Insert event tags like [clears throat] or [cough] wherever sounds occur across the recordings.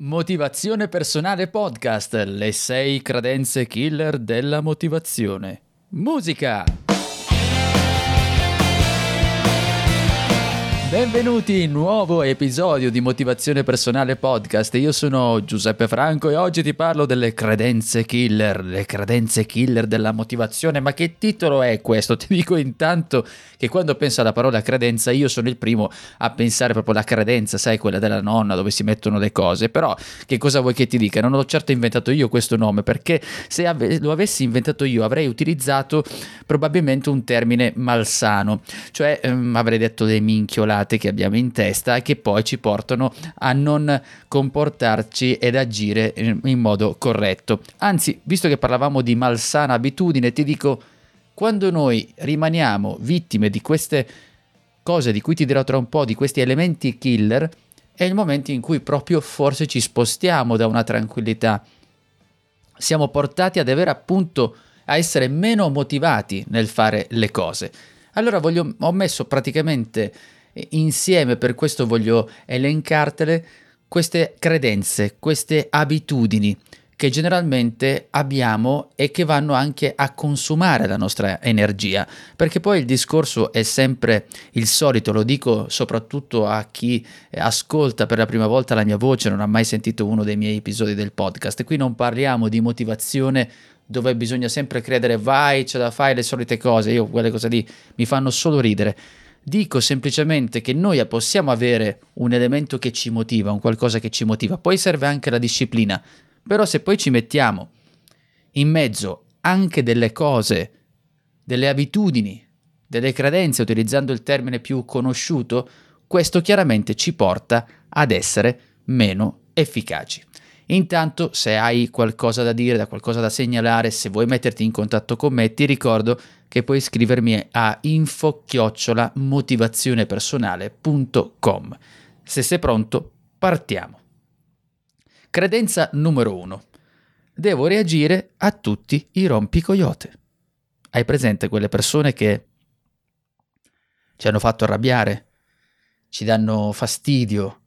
Motivazione personale podcast, le 6 credenze killer della motivazione. Musica! Benvenuti in un nuovo episodio di Motivazione Personale Podcast. Io sono Giuseppe Franco e oggi ti parlo delle credenze killer, le credenze killer della motivazione. Ma che titolo è questo? [laughs] Ti dico intanto che quando penso alla parola credenza io sono il primo a pensare proprio alla credenza, sai, quella della nonna dove si mettono le cose. Però che cosa vuoi che ti dica? Non ho certo inventato io questo nome perché se ave- lo avessi inventato io avrei utilizzato probabilmente un termine malsano, cioè ehm, avrei detto dei minchiolati che abbiamo in testa e che poi ci portano a non comportarci ed agire in modo corretto. Anzi, visto che parlavamo di malsana abitudine, ti dico, quando noi rimaniamo vittime di queste cose di cui ti dirò tra un po', di questi elementi killer, è il momento in cui proprio forse ci spostiamo da una tranquillità. Siamo portati ad avere appunto a essere meno motivati nel fare le cose. Allora voglio, ho messo praticamente insieme, per questo voglio elencartele, queste credenze, queste abitudini che generalmente abbiamo e che vanno anche a consumare la nostra energia, perché poi il discorso è sempre il solito, lo dico soprattutto a chi ascolta per la prima volta la mia voce, non ha mai sentito uno dei miei episodi del podcast. Qui non parliamo di motivazione dove bisogna sempre credere vai, ce la fai, le solite cose, io quelle cose lì mi fanno solo ridere Dico semplicemente che noi possiamo avere un elemento che ci motiva, un qualcosa che ci motiva, poi serve anche la disciplina, però se poi ci mettiamo in mezzo anche delle cose, delle abitudini, delle credenze, utilizzando il termine più conosciuto, questo chiaramente ci porta ad essere meno efficaci. Intanto, se hai qualcosa da dire, qualcosa da segnalare, se vuoi metterti in contatto con me, ti ricordo che puoi scrivermi a info-motivazionepersonale.com. Se sei pronto, partiamo. Credenza numero 1. Devo reagire a tutti i rompicoyote. Hai presente quelle persone che ci hanno fatto arrabbiare, ci danno fastidio,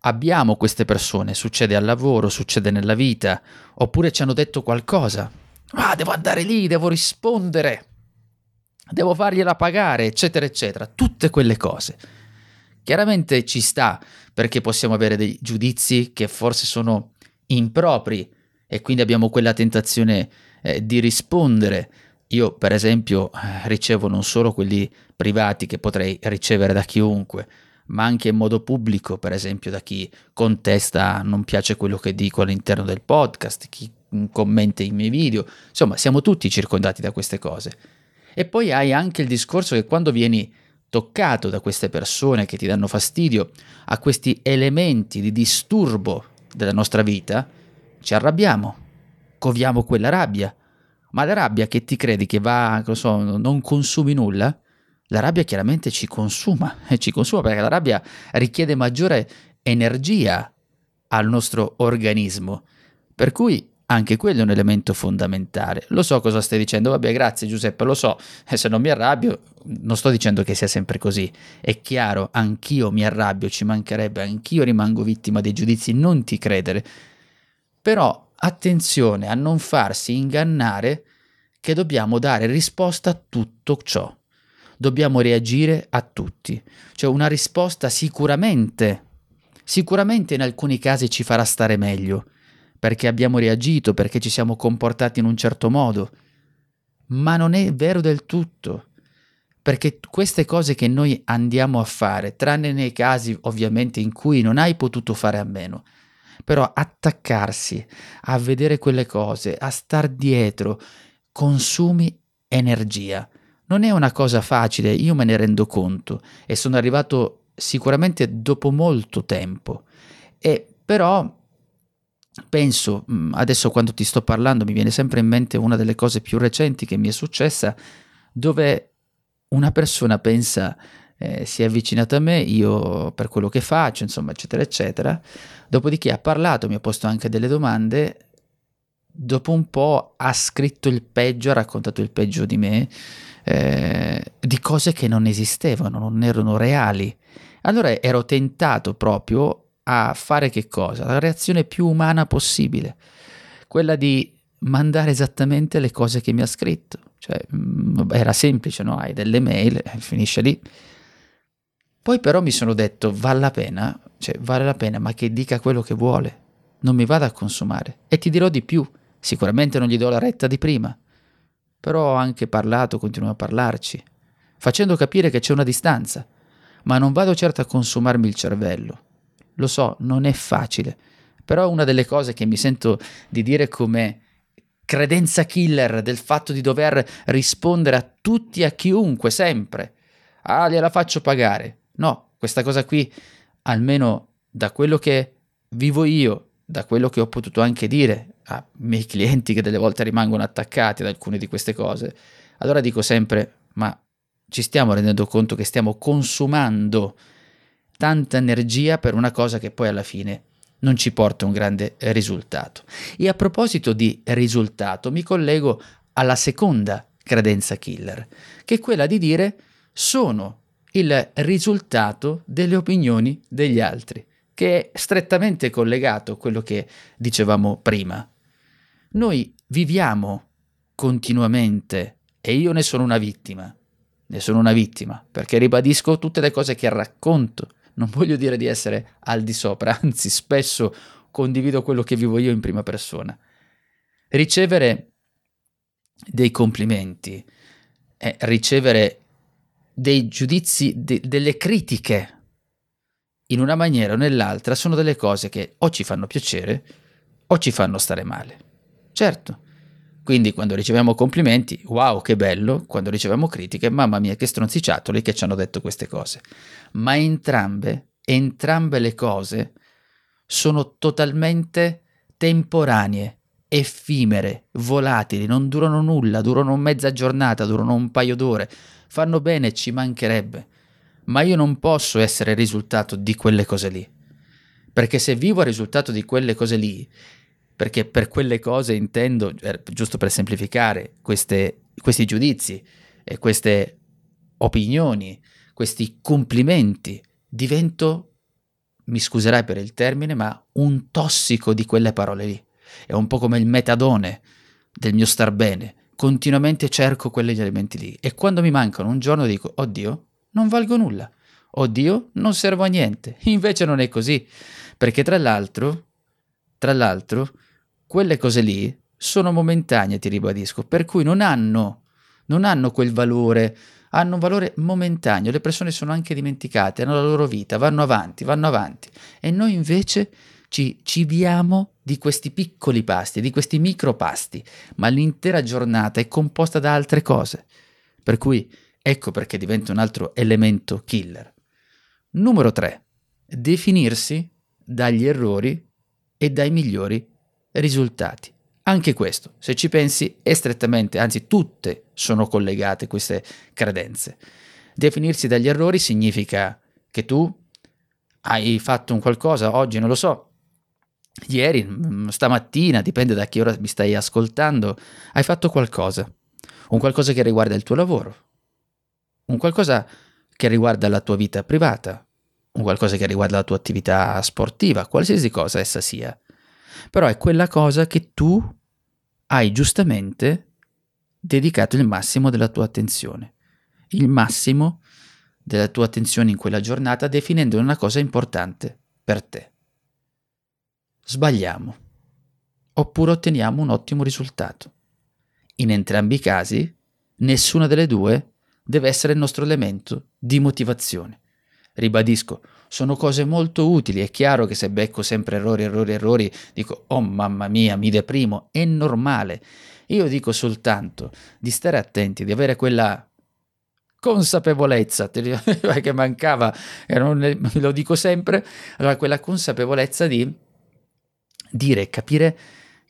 abbiamo queste persone, succede al lavoro, succede nella vita, oppure ci hanno detto qualcosa. Ah, devo andare lì, devo rispondere, devo fargliela pagare, eccetera, eccetera. Tutte quelle cose. Chiaramente ci sta, perché possiamo avere dei giudizi che forse sono impropri e quindi abbiamo quella tentazione eh, di rispondere. Io, per esempio, eh, ricevo non solo quelli privati che potrei ricevere da chiunque, ma anche in modo pubblico, per esempio da chi contesta non piace quello che dico all'interno del podcast, chi commenta i miei video, insomma siamo tutti circondati da queste cose. E poi hai anche il discorso che quando vieni toccato da queste persone che ti danno fastidio, a questi elementi di disturbo della nostra vita, ci arrabbiamo, coviamo quella rabbia, ma la rabbia che ti credi che va, non so, non consumi nulla, la rabbia chiaramente ci consuma, e ci consuma perché la rabbia richiede maggiore energia al nostro organismo. Per cui anche quello è un elemento fondamentale. Lo so cosa stai dicendo, vabbè grazie Giuseppe, lo so, e se non mi arrabbio non sto dicendo che sia sempre così. È chiaro, anch'io mi arrabbio, ci mancherebbe, anch'io rimango vittima dei giudizi, non ti credere. Però attenzione a non farsi ingannare che dobbiamo dare risposta a tutto ciò dobbiamo reagire a tutti. Cioè una risposta sicuramente, sicuramente in alcuni casi ci farà stare meglio, perché abbiamo reagito, perché ci siamo comportati in un certo modo, ma non è vero del tutto. Perché queste cose che noi andiamo a fare, tranne nei casi ovviamente in cui non hai potuto fare a meno, però attaccarsi a vedere quelle cose, a star dietro, consumi energia non è una cosa facile, io me ne rendo conto e sono arrivato sicuramente dopo molto tempo. E però penso, mm, adesso quando ti sto parlando mi viene sempre in mente una delle cose più recenti che mi è successa, dove una persona pensa eh, si è avvicinata a me, io per quello che faccio, insomma, eccetera, eccetera. Dopodiché ha parlato, mi ha posto anche delle domande. Dopo un po' ha scritto il peggio, ha raccontato il peggio di me, eh, di cose che non esistevano, non erano reali. Allora ero tentato proprio a fare che cosa? La reazione più umana possibile, quella di mandare esattamente le cose che mi ha scritto. Cioè, mm, era semplice, no? Hai delle mail, eh, finisce lì. Poi però mi sono detto, vale la pena, cioè vale la pena, ma che dica quello che vuole, non mi vada a consumare. E ti dirò di più, sicuramente non gli do la retta di prima, però ho anche parlato, continuo a parlarci, facendo capire che c'è una distanza, ma non vado certo a consumarmi il cervello. Lo so, non è facile, però una delle cose che mi sento di dire come credenza killer del fatto di dover rispondere a tutti e a chiunque sempre. Ah, gliela faccio pagare. No, questa cosa qui, almeno da quello che vivo io, da quello che ho potuto anche dire a miei clienti che delle volte rimangono attaccati ad alcune di queste cose, allora dico sempre, ma ci stiamo rendendo conto che stiamo consumando tanta energia per una cosa che poi alla fine non ci porta un grande risultato. E a proposito di risultato, mi collego alla seconda credenza killer, che è quella di dire sono il risultato delle opinioni degli altri, che è strettamente collegato a quello che dicevamo prima. Noi viviamo continuamente, e io ne sono una vittima, ne sono una vittima, perché ribadisco tutte le cose che racconto, non voglio dire di essere al di sopra, anzi spesso condivido quello che vivo io in prima persona. Ricevere dei complimenti, eh, ricevere dei giudizi, de- delle critiche in una maniera o nell'altra sono delle cose che o ci fanno piacere o ci fanno stare male. Certo. Quindi quando riceviamo complimenti, wow, che bello, quando riceviamo critiche, mamma mia, che stronziciatoli che ci hanno detto queste cose. Ma entrambe, entrambe le cose sono totalmente temporanee, effimere, volatili, non durano nulla, durano mezza giornata, durano un paio d'ore, fanno bene, ci mancherebbe, ma io non posso essere il risultato di quelle cose lì. Perché se vivo il risultato di quelle cose lì, perché per quelle cose intendo, er, giusto per semplificare, queste, questi giudizi e queste opinioni, questi complimenti, divento, mi scuserai per il termine, ma un tossico di quelle parole lì. È un po' come il metadone del mio star bene continuamente cerco quegli elementi lì e quando mi mancano un giorno dico, oddio, non valgo nulla, oddio, non servo a niente. [laughs] Invece non è così, perché tra l'altro, tra l'altro, quelle cose lì sono momentanee, ti ribadisco, per cui non hanno, non hanno quel valore, hanno un valore momentaneo, le persone sono anche dimenticate, hanno la loro vita, vanno avanti, vanno avanti e noi invece ci cibiamo di questi piccoli pasti, di questi micropasti, ma l'intera giornata è composta da altre cose. Per cui ecco perché diventa un altro elemento killer. Numero 3. Definirsi dagli errori e dai migliori risultati. Anche questo, se ci pensi, è strettamente, anzi tutte sono collegate queste credenze. Definirsi dagli errori significa che tu hai fatto un qualcosa, oggi non lo so, ieri, mm, stamattina, dipende da che ora mi stai ascoltando, hai fatto qualcosa. Un qualcosa che riguarda il tuo lavoro, un qualcosa che riguarda la tua vita privata, un qualcosa che riguarda la tua attività sportiva, qualsiasi cosa essa sia. Però è quella cosa che tu hai giustamente dedicato il massimo della tua attenzione, il massimo della tua attenzione in quella giornata definendo una cosa importante per te sbagliamo, oppure otteniamo un ottimo risultato. In entrambi i casi, nessuna delle due deve essere il nostro elemento di motivazione. Ribadisco, sono cose molto utili, è chiaro che se becco sempre errori, errori, errori, dico, oh mamma mia, mi deprimo, è normale. Io dico soltanto di stare attenti, di avere quella consapevolezza [laughs] che mancava, lo dico sempre, allora quella consapevolezza di dire e capire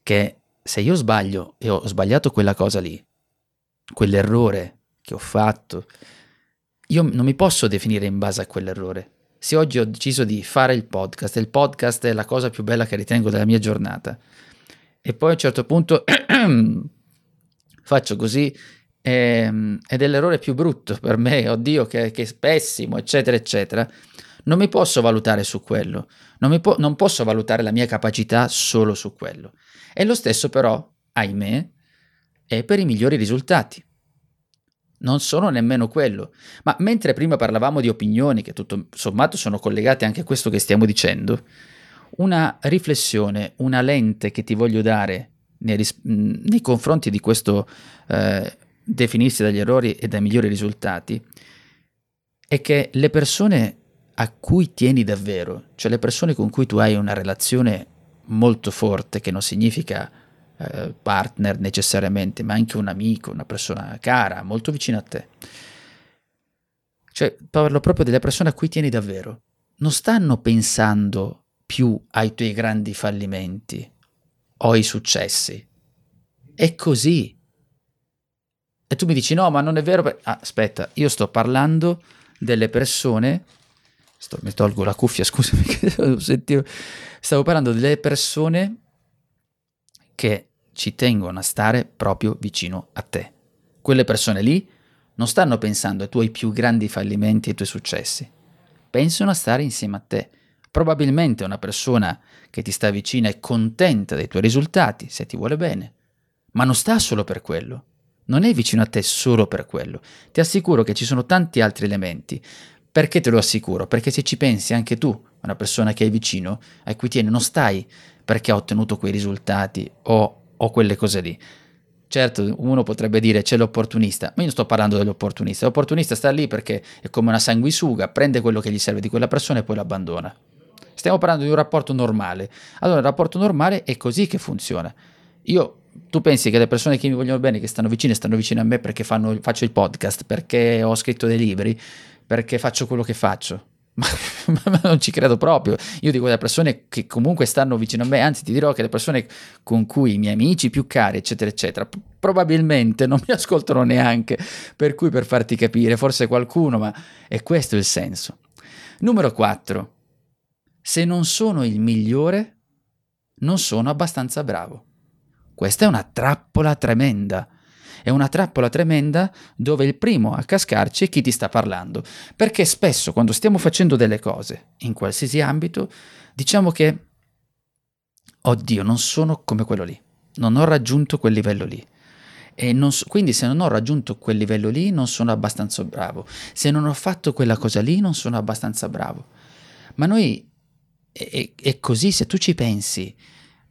che se io sbaglio e ho sbagliato quella cosa lì, quell'errore che ho fatto, io non mi posso definire in base a quell'errore. Se oggi ho deciso di fare il podcast, il podcast è la cosa più bella che ritengo della mia giornata, e poi a un certo punto [clears throat] faccio così ehm, ed è l'errore più brutto per me, oddio che, che è pessimo, eccetera, eccetera, non mi posso valutare su quello, non, po- non posso valutare la mia capacità solo su quello. E lo stesso però, ahimè, è per i migliori risultati. Non sono nemmeno quello. Ma mentre prima parlavamo di opinioni, che tutto sommato sono collegate anche a questo che stiamo dicendo, una riflessione, una lente che ti voglio dare nei, ris- nei confronti di questo eh, definirsi dagli errori e dai migliori risultati, è che le persone a cui tieni davvero, cioè le persone con cui tu hai una relazione molto forte, che non significa eh, partner necessariamente, ma anche un amico, una persona cara, molto vicina a te. Cioè, parlo proprio delle persone a cui tieni davvero. Non stanno pensando più ai tuoi grandi fallimenti o ai successi. È così. E tu mi dici no, ma non è vero. Ah, aspetta, io sto parlando delle persone Sto, mi tolgo la cuffia, [laughs] scusami, sentivo. Stavo parlando delle persone che ci tengono a stare proprio vicino a te. Quelle persone lì non stanno pensando ai tuoi più grandi fallimenti e ai tuoi successi, pensano a stare insieme a te. Probabilmente una persona che ti sta vicina è contenta dei tuoi risultati, se ti vuole bene, ma non sta solo per quello. Non è vicino a te solo per quello. Ti assicuro che ci sono tanti altri elementi. Perché te lo assicuro? Perché se ci pensi anche tu, una persona che è vicino, a cui tieni, non stai perché ha ottenuto quei risultati o, o quelle cose lì. Certo, uno potrebbe dire c'è l'opportunista, ma io non sto parlando dell'opportunista. L'opportunista sta lì perché è come una sanguisuga, prende quello che gli serve di quella persona e poi l'abbandona. Stiamo parlando di un rapporto normale. Allora, il rapporto normale è così che funziona. Io tu pensi che le persone che mi vogliono bene, che stanno vicine, stanno vicine a me perché fanno, faccio il podcast, perché ho scritto dei libri, perché faccio quello che faccio. [laughs] Ma, ma, non ci credo proprio. Io dico le persone che comunque stanno vicino a me, anzi ti dirò che le persone con cui i miei amici più cari, eccetera, eccetera, probabilmente non mi ascoltano neanche. Per cui per farti capire, forse qualcuno, ma è questo il senso. Numero 4. Se non sono il migliore, non sono abbastanza bravo. Questa è una trappola tremenda. È una trappola tremenda dove il primo a cascarci è chi ti sta parlando. Perché spesso quando stiamo facendo delle cose, in qualsiasi ambito, diciamo che, oddio, non sono come quello lì. Non ho raggiunto quel livello lì. So, quindi se non ho raggiunto quel livello lì non sono abbastanza bravo. Se non ho fatto quella cosa lì non sono abbastanza bravo. Ma noi è, è così, se tu ci pensi,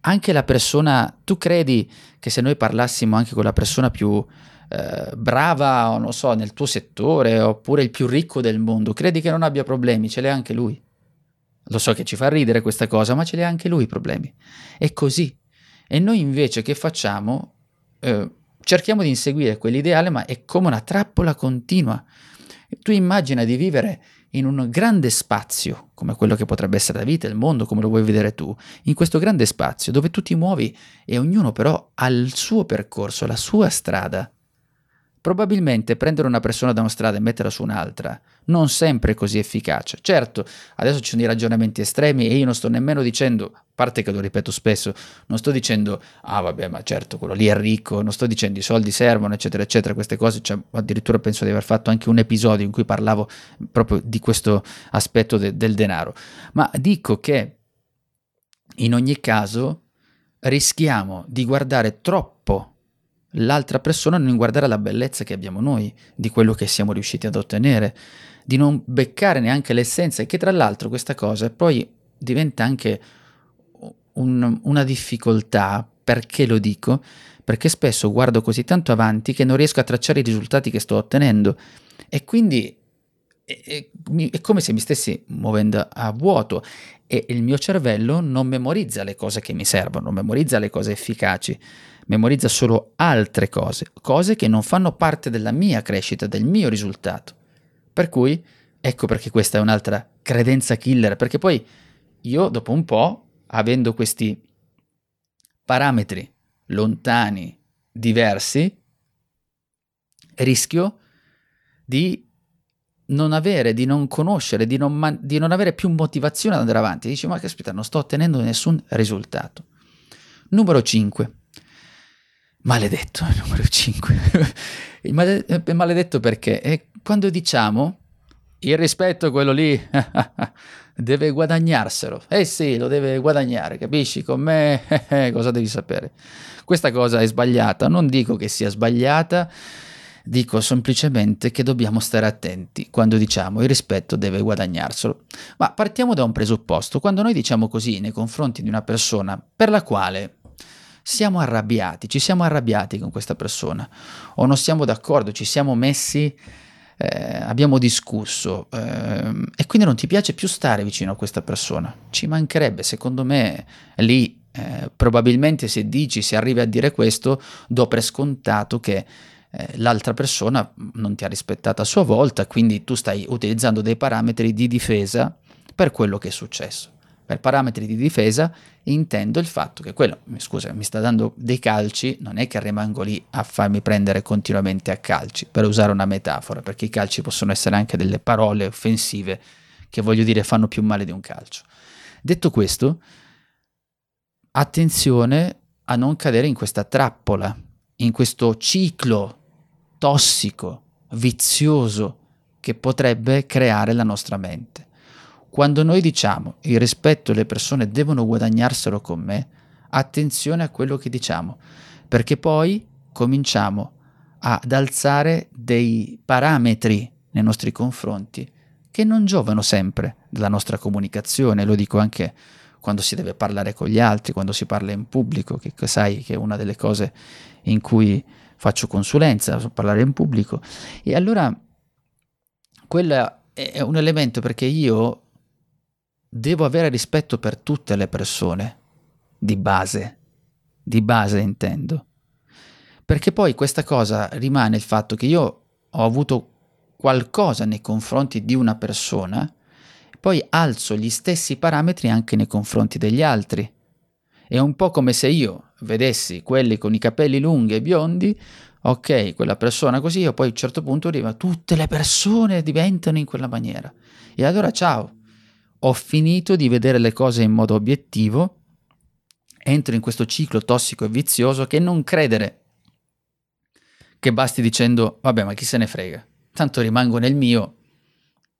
anche la persona, tu credi che se noi parlassimo anche con la persona più eh, brava, o non so, nel tuo settore, oppure il più ricco del mondo, credi che non abbia problemi? Ce l'ha anche lui. Lo so che ci fa ridere questa cosa, ma ce l'ha anche lui i problemi. È così. E noi invece che facciamo? Eh, cerchiamo di inseguire quell'ideale, ma è come una trappola continua. Tu immagina di vivere in un grande spazio, come quello che potrebbe essere la vita, il mondo, come lo vuoi vedere tu, in questo grande spazio dove tu ti muovi e ognuno però ha il suo percorso, la sua strada. Probabilmente prendere una persona da una strada e metterla su un'altra non sempre è così efficace. Certo, adesso ci sono i ragionamenti estremi e io non sto nemmeno dicendo, a parte che lo ripeto spesso, non sto dicendo, ah vabbè, ma certo, quello lì è ricco, non sto dicendo i soldi servono, eccetera, eccetera, queste cose, cioè, addirittura penso di aver fatto anche un episodio in cui parlavo proprio di questo aspetto de- del denaro, ma dico che in ogni caso rischiamo di guardare troppo l'altra persona non guardare la bellezza che abbiamo noi, di quello che siamo riusciti ad ottenere, di non beccare neanche l'essenza e che tra l'altro questa cosa poi diventa anche un, una difficoltà, perché lo dico? Perché spesso guardo così tanto avanti che non riesco a tracciare i risultati che sto ottenendo. E quindi è, è, è come se mi stessi muovendo a vuoto. E il mio cervello non memorizza le cose che mi servono, non memorizza le cose efficaci memorizza solo altre cose, cose che non fanno parte della mia crescita, del mio risultato. Per cui, ecco perché questa è un'altra credenza killer, perché poi io dopo un po', avendo questi parametri lontani, diversi, rischio di non avere, di non conoscere, di non, man- di non avere più motivazione ad andare avanti. Dici, ma che aspetta, non sto ottenendo nessun risultato. Numero 5. Maledetto, numero 5. [laughs] il male- maledetto perché è quando diciamo il rispetto quello lì [laughs] deve guadagnarselo. Eh sì, lo deve guadagnare, capisci? Con me [laughs] cosa devi sapere? Questa cosa è sbagliata, non dico che sia sbagliata, dico semplicemente che dobbiamo stare attenti quando diciamo il rispetto deve guadagnarselo. Ma partiamo da un presupposto, quando noi diciamo così nei confronti di una persona per la quale siamo arrabbiati, ci siamo arrabbiati con questa persona o non siamo d'accordo, ci siamo messi eh, abbiamo discusso eh, e quindi non ti piace più stare vicino a questa persona. Ci mancherebbe, secondo me, lì eh, probabilmente se dici, se arrivi a dire questo, do per scontato che eh, l'altra persona non ti ha rispettato a sua volta, quindi tu stai utilizzando dei parametri di difesa per quello che è successo. Per parametri di difesa intendo il fatto che quello, scusa, mi sta dando dei calci, non è che rimango lì a farmi prendere continuamente a calci, per usare una metafora, perché i calci possono essere anche delle parole offensive che voglio dire fanno più male di un calcio. Detto questo, attenzione a non cadere in questa trappola, in questo ciclo tossico, vizioso che potrebbe creare la nostra mente. Quando noi diciamo il rispetto le persone devono guadagnarselo con me, attenzione a quello che diciamo, perché poi cominciamo ad alzare dei parametri nei nostri confronti che non giovano sempre della nostra comunicazione, lo dico anche quando si deve parlare con gli altri, quando si parla in pubblico, che sai che è una delle cose in cui faccio consulenza, parlare in pubblico. E allora quello è un elemento perché io devo avere rispetto per tutte le persone, di base, di base intendo. Perché poi questa cosa rimane il fatto che io ho avuto qualcosa nei confronti di una persona, poi alzo gli stessi parametri anche nei confronti degli altri. È un po' come se io vedessi quelli con i capelli lunghi e biondi, ok, quella persona così, e poi a un certo punto arriva, tutte le persone diventano in quella maniera. E allora ciao, ho finito di vedere le cose in modo obiettivo, entro in questo ciclo tossico e vizioso che non credere che basti dicendo vabbè ma chi se ne frega, tanto rimango nel mio,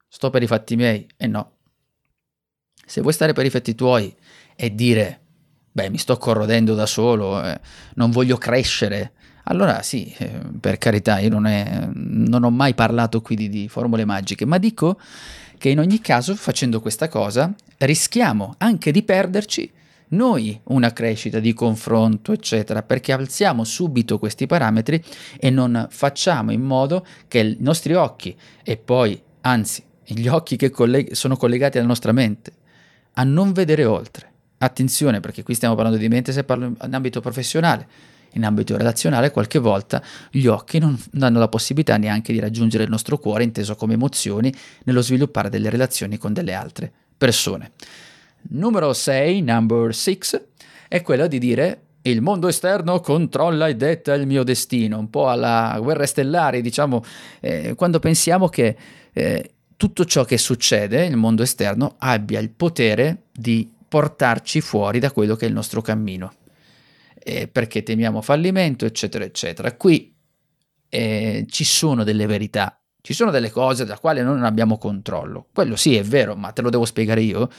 sto per i fatti miei e no. Se vuoi stare per i fatti tuoi e dire beh mi sto corrodendo da solo, eh, non voglio crescere, allora sì, eh, per carità, io non, è, non, ho mai parlato qui di, di formule magiche, ma dico che in ogni caso facendo questa cosa rischiamo anche di perderci noi una crescita di confronto, eccetera, perché alziamo subito questi parametri e non facciamo in modo che i nostri occhi e poi, anzi, gli occhi che colleg- sono collegati alla nostra mente, a non vedere oltre. Attenzione, perché qui stiamo parlando di mente se parlo in ambito professionale in ambito relazionale, qualche volta gli occhi non danno la possibilità neanche di raggiungere il nostro cuore, inteso come emozioni, nello sviluppare delle relazioni con delle altre persone. Numero 6, number 6, è quello di dire il mondo esterno controlla e detta il mio destino, un po' alla guerra stellare, diciamo, eh, quando pensiamo che eh, tutto ciò che succede nel mondo esterno abbia il potere di portarci fuori da quello che è il nostro cammino eh, perché temiamo fallimento, eccetera, eccetera. Qui eh, ci sono delle verità, ci sono delle cose da quali noi non abbiamo controllo. Quello sì è vero, ma te lo devo spiegare io?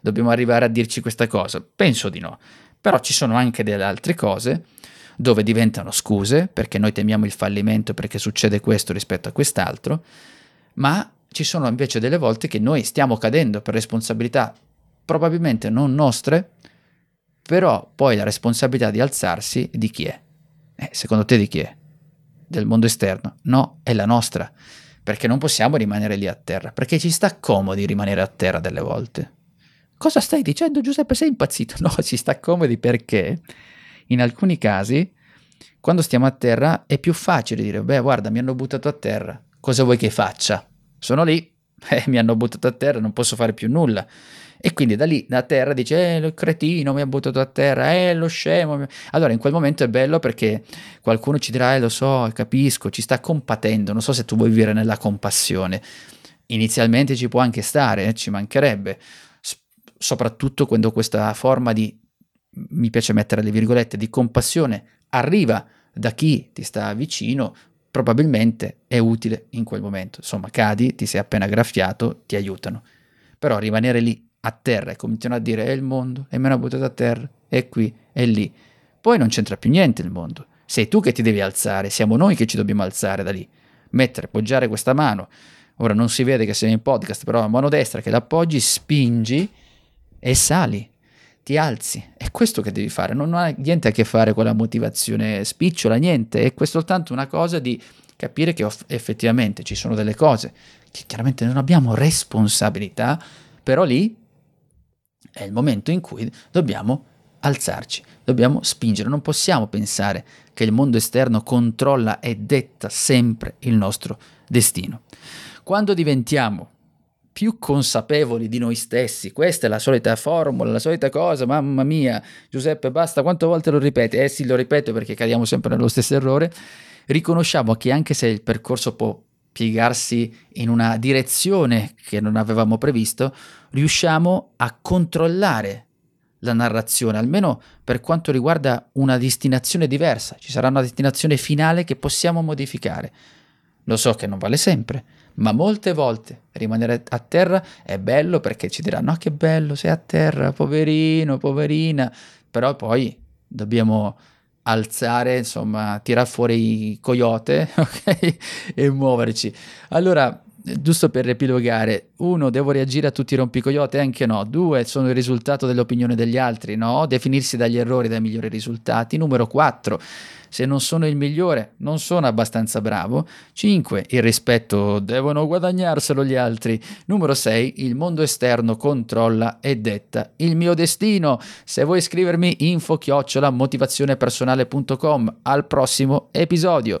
Dobbiamo arrivare a dirci questa cosa? Penso di no. Però ci sono anche delle altre cose dove diventano scuse, perché noi temiamo il fallimento perché succede questo rispetto a quest'altro, ma ci sono invece delle volte che noi stiamo cadendo per responsabilità probabilmente non nostre, però poi la responsabilità di alzarsi di chi è? Eh, secondo te di chi è? Del mondo esterno? No, è la nostra. Perché non possiamo rimanere lì a terra, perché ci sta comodi rimanere a terra delle volte. Cosa stai dicendo Giuseppe? Sei impazzito? [laughs] No, ci sta comodi perché in alcuni casi, quando stiamo a terra, è più facile dire, beh guarda, mi hanno buttato a terra, cosa vuoi che faccia? Sono lì, [laughs] eh, mi hanno buttato a terra, non posso fare più nulla. E quindi da lì, da terra, dice, eh, lo cretino mi ha buttato a terra, eh, lo scemo. Allora in quel momento è bello perché qualcuno ci dirà, eh, lo so, capisco, ci sta compatendo, non so se tu vuoi vivere nella compassione. Inizialmente ci può anche stare, eh, ci mancherebbe, S- soprattutto quando questa forma di, mi piace mettere le virgolette, di compassione arriva da chi ti sta vicino, probabilmente è utile in quel momento. Insomma, cadi, ti sei appena graffiato, ti aiutano. Però rimanere lì a terra e continuare a dire è il mondo, e me l'ha buttato a terra, è qui, è lì. Poi non c'entra più niente il mondo. Sei tu che ti devi alzare, siamo noi che ci dobbiamo alzare da lì. Mettere, poggiare questa mano. Ora non si vede che sei in podcast, però a mano destra che l'appoggi, spingi e sali ti alzi. È questo che devi fare, non ha niente a che fare con la motivazione spicciola, niente, è soltanto una cosa di capire che effettivamente ci sono delle cose che chiaramente non abbiamo responsabilità, però lì è il momento in cui dobbiamo alzarci, dobbiamo spingere, non possiamo pensare che il mondo esterno controlla e detta sempre il nostro destino. Quando diventiamo più consapevoli di noi stessi. Questa è la solita formula, la solita cosa, mamma mia, Giuseppe, basta, quante volte lo ripeti? Eh sì, lo ripeto perché cadiamo sempre nello stesso errore. Riconosciamo che anche se il percorso può piegarsi in una direzione che non avevamo previsto, riusciamo a controllare la narrazione, almeno per quanto riguarda una destinazione diversa. Ci sarà una destinazione finale che possiamo modificare. Lo so che non vale sempre, ma molte volte rimanere a terra è bello perché ci diranno ah che bello sei a terra, poverino, poverina, però poi dobbiamo alzare, insomma, tirare fuori i coyote, [laughs] ok? E muoverci. Allora, giusto per riepilogare, uno, devo reagire a tutti i rompicoyote? Anche no. Due, sono il risultato dell'opinione degli altri? No. Definirsi dagli errori dai migliori risultati. Numero quattro, se non sono il migliore, non sono abbastanza bravo. 5. Il rispetto devono guadagnarselo gli altri. Numero 6. Il mondo esterno controlla e detta il mio destino. Se vuoi scrivermi info chiocciola motivazionepersonale.com al prossimo episodio.